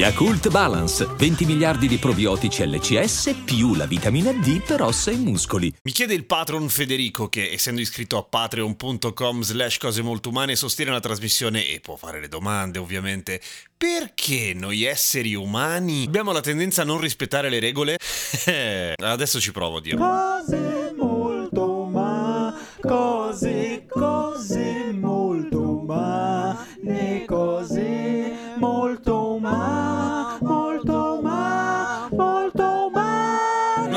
Yakult Balance, 20 miliardi di probiotici LCS più la vitamina D per ossa e muscoli. Mi chiede il patron Federico che, essendo iscritto a patreon.com slash cose molto umane, sostiene la trasmissione e può fare le domande, ovviamente. Perché noi esseri umani abbiamo la tendenza a non rispettare le regole? Adesso ci provo a dirlo. Cose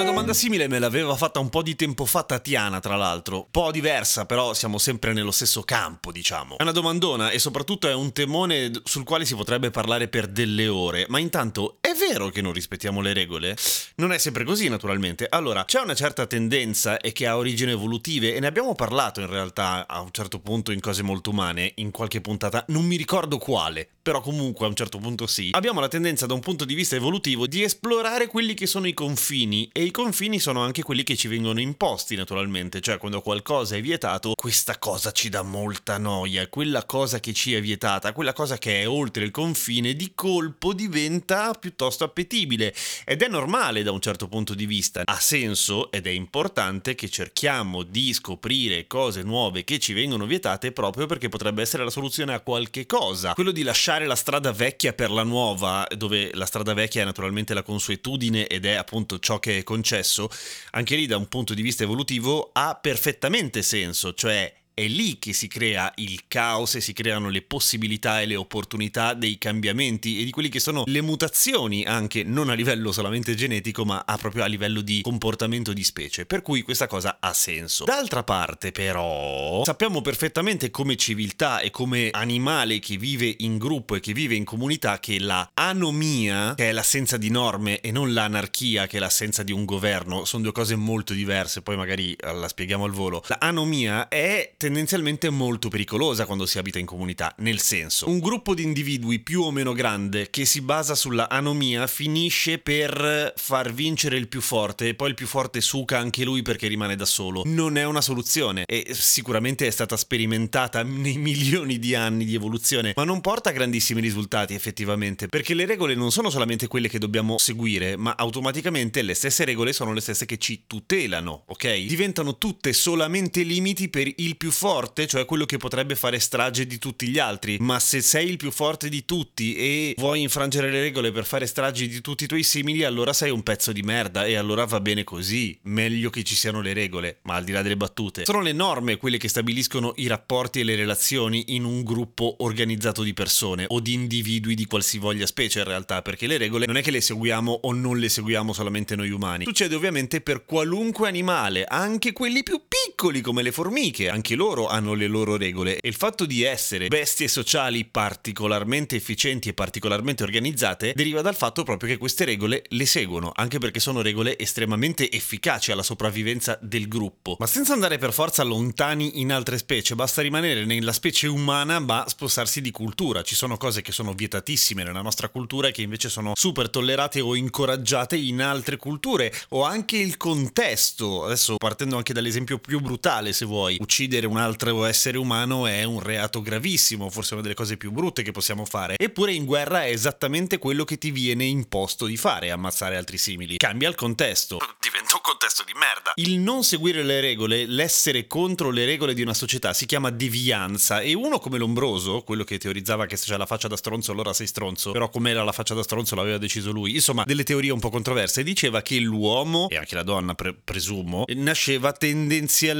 Una domanda simile me l'aveva fatta un po' di tempo fa Tatiana, tra l'altro. Un po' diversa, però siamo sempre nello stesso campo, diciamo. È una domandona e soprattutto è un temone sul quale si potrebbe parlare per delle ore. Ma intanto, vero che non rispettiamo le regole? Non è sempre così, naturalmente. Allora, c'è una certa tendenza e che ha origini evolutive e ne abbiamo parlato in realtà a un certo punto in cose molto umane, in qualche puntata, non mi ricordo quale, però comunque a un certo punto sì. Abbiamo la tendenza da un punto di vista evolutivo di esplorare quelli che sono i confini e i confini sono anche quelli che ci vengono imposti naturalmente, cioè quando qualcosa è vietato, questa cosa ci dà molta noia, quella cosa che ci è vietata, quella cosa che è oltre il confine di colpo diventa piuttosto appetibile ed è normale da un certo punto di vista, ha senso ed è importante che cerchiamo di scoprire cose nuove che ci vengono vietate proprio perché potrebbe essere la soluzione a qualche cosa. Quello di lasciare la strada vecchia per la nuova, dove la strada vecchia è naturalmente la consuetudine ed è appunto ciò che è concesso, anche lì da un punto di vista evolutivo ha perfettamente senso, cioè è lì che si crea il caos e si creano le possibilità e le opportunità dei cambiamenti e di quelli che sono le mutazioni anche non a livello solamente genetico ma a proprio a livello di comportamento di specie. Per cui questa cosa ha senso. D'altra parte però sappiamo perfettamente come civiltà e come animale che vive in gruppo e che vive in comunità che la anomia che è l'assenza di norme e non l'anarchia che è l'assenza di un governo sono due cose molto diverse poi magari eh, la spieghiamo al volo. La anomia è tendenzialmente molto pericolosa quando si abita in comunità, nel senso, un gruppo di individui più o meno grande che si basa sulla anomia finisce per far vincere il più forte e poi il più forte suca anche lui perché rimane da solo. Non è una soluzione e sicuramente è stata sperimentata nei milioni di anni di evoluzione, ma non porta a grandissimi risultati effettivamente, perché le regole non sono solamente quelle che dobbiamo seguire, ma automaticamente le stesse regole sono le stesse che ci tutelano, ok? Diventano tutte solamente limiti per il più forte, cioè quello che potrebbe fare strage di tutti gli altri. Ma se sei il più forte di tutti e vuoi infrangere le regole per fare stragi di tutti i tuoi simili, allora sei un pezzo di merda e allora va bene così. Meglio che ci siano le regole, ma al di là delle battute. Sono le norme quelle che stabiliscono i rapporti e le relazioni in un gruppo organizzato di persone o di individui di qualsivoglia specie in realtà, perché le regole non è che le seguiamo o non le seguiamo solamente noi umani. Succede ovviamente per qualunque animale, anche quelli più piccoli come le formiche, anche loro hanno le loro regole e il fatto di essere bestie sociali particolarmente efficienti e particolarmente organizzate deriva dal fatto proprio che queste regole le seguono, anche perché sono regole estremamente efficaci alla sopravvivenza del gruppo. Ma senza andare per forza lontani in altre specie, basta rimanere nella specie umana ma spostarsi di cultura. Ci sono cose che sono vietatissime nella nostra cultura e che invece sono super tollerate o incoraggiate in altre culture o anche il contesto. Adesso partendo anche dall'esempio più brutale se vuoi, uccidere un altro essere umano è un reato gravissimo, forse una delle cose più brutte che possiamo fare. Eppure in guerra è esattamente quello che ti viene imposto di fare, ammazzare altri simili. Cambia il contesto. Diventa un contesto di merda. Il non seguire le regole, l'essere contro le regole di una società si chiama devianza e uno come Lombroso, quello che teorizzava che se c'è la faccia da stronzo allora sei stronzo, però com'era la faccia da stronzo l'aveva deciso lui. Insomma, delle teorie un po' controverse, diceva che l'uomo, e anche la donna pre- presumo, nasceva tendenzialmente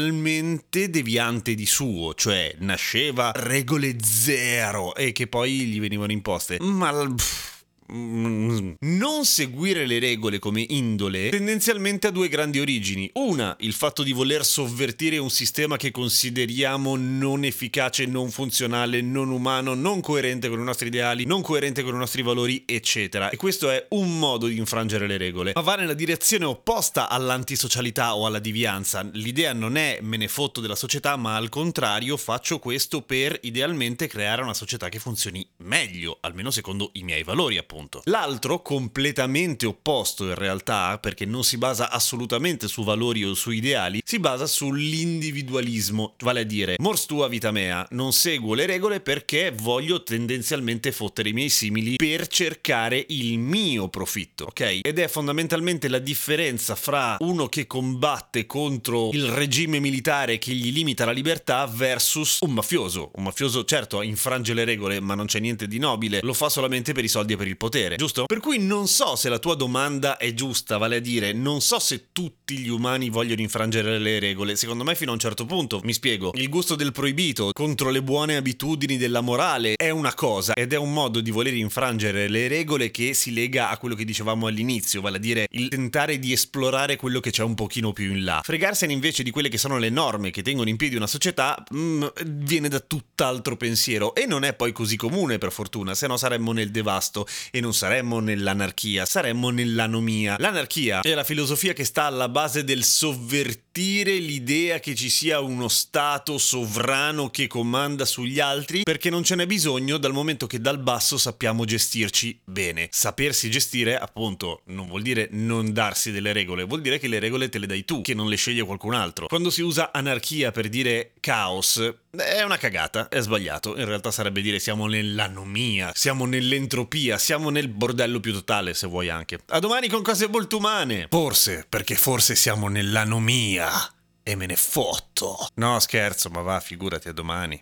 deviante di suo, cioè nasceva regole zero e che poi gli venivano imposte. Ma pff, non seguire le regole come indole tendenzialmente ha due grandi origini. Una, il fatto di voler sovvertire un sistema che consideriamo non efficace, non funzionale, non umano, non coerente con i nostri ideali, non coerente con i nostri valori, eccetera. E questo è un modo di infrangere le regole, ma va nella direzione opposta all'antisocialità o alla divianza. L'idea non è me ne fotto della società, ma al contrario faccio questo per idealmente creare una società che funzioni meglio, almeno secondo i miei valori, appunto appunto. L'altro, completamente opposto in realtà, perché non si basa assolutamente su valori o su ideali, si basa sull'individualismo, vale a dire, mors tua vita mea, non seguo le regole perché voglio tendenzialmente fottere i miei simili per cercare il mio profitto, ok? Ed è fondamentalmente la differenza fra uno che combatte contro il regime militare che gli limita la libertà versus un mafioso. Un mafioso certo infrange le regole, ma non c'è niente di nobile, lo fa solamente per i soldi e per il potere, giusto? Per cui non so se la tua domanda è giusta, vale a dire, non so se tutti gli umani vogliono infrangere le regole, secondo me fino a un certo punto, mi spiego, il gusto del proibito contro le buone abitudini della morale è una cosa ed è un modo di voler infrangere le regole che si lega a quello che dicevamo all'inizio, vale a dire il tentare di esplorare quello che c'è un pochino più in là. Fregarsene invece di quelle che sono le norme che tengono in piedi una società mm, viene da tutt'altro pensiero e non è poi così comune per fortuna, se no saremmo nel devasto e non saremmo nell'anarchia, saremmo nell'anomia. L'anarchia è la filosofia che sta alla base del sovvertire l'idea che ci sia uno Stato sovrano che comanda sugli altri, perché non ce n'è bisogno dal momento che dal basso sappiamo gestirci bene. Sapersi gestire, appunto, non vuol dire non darsi delle regole, vuol dire che le regole te le dai tu, che non le sceglie qualcun altro. Quando si usa anarchia per dire caos, è una cagata, è sbagliato. In realtà sarebbe dire siamo nell'anomia, siamo nell'entropia, siamo nel bordello più totale, se vuoi anche. A domani con cose molto umane. Forse, perché forse siamo nell'anomia. E me ne fotto. No, scherzo, ma va, figurati a domani.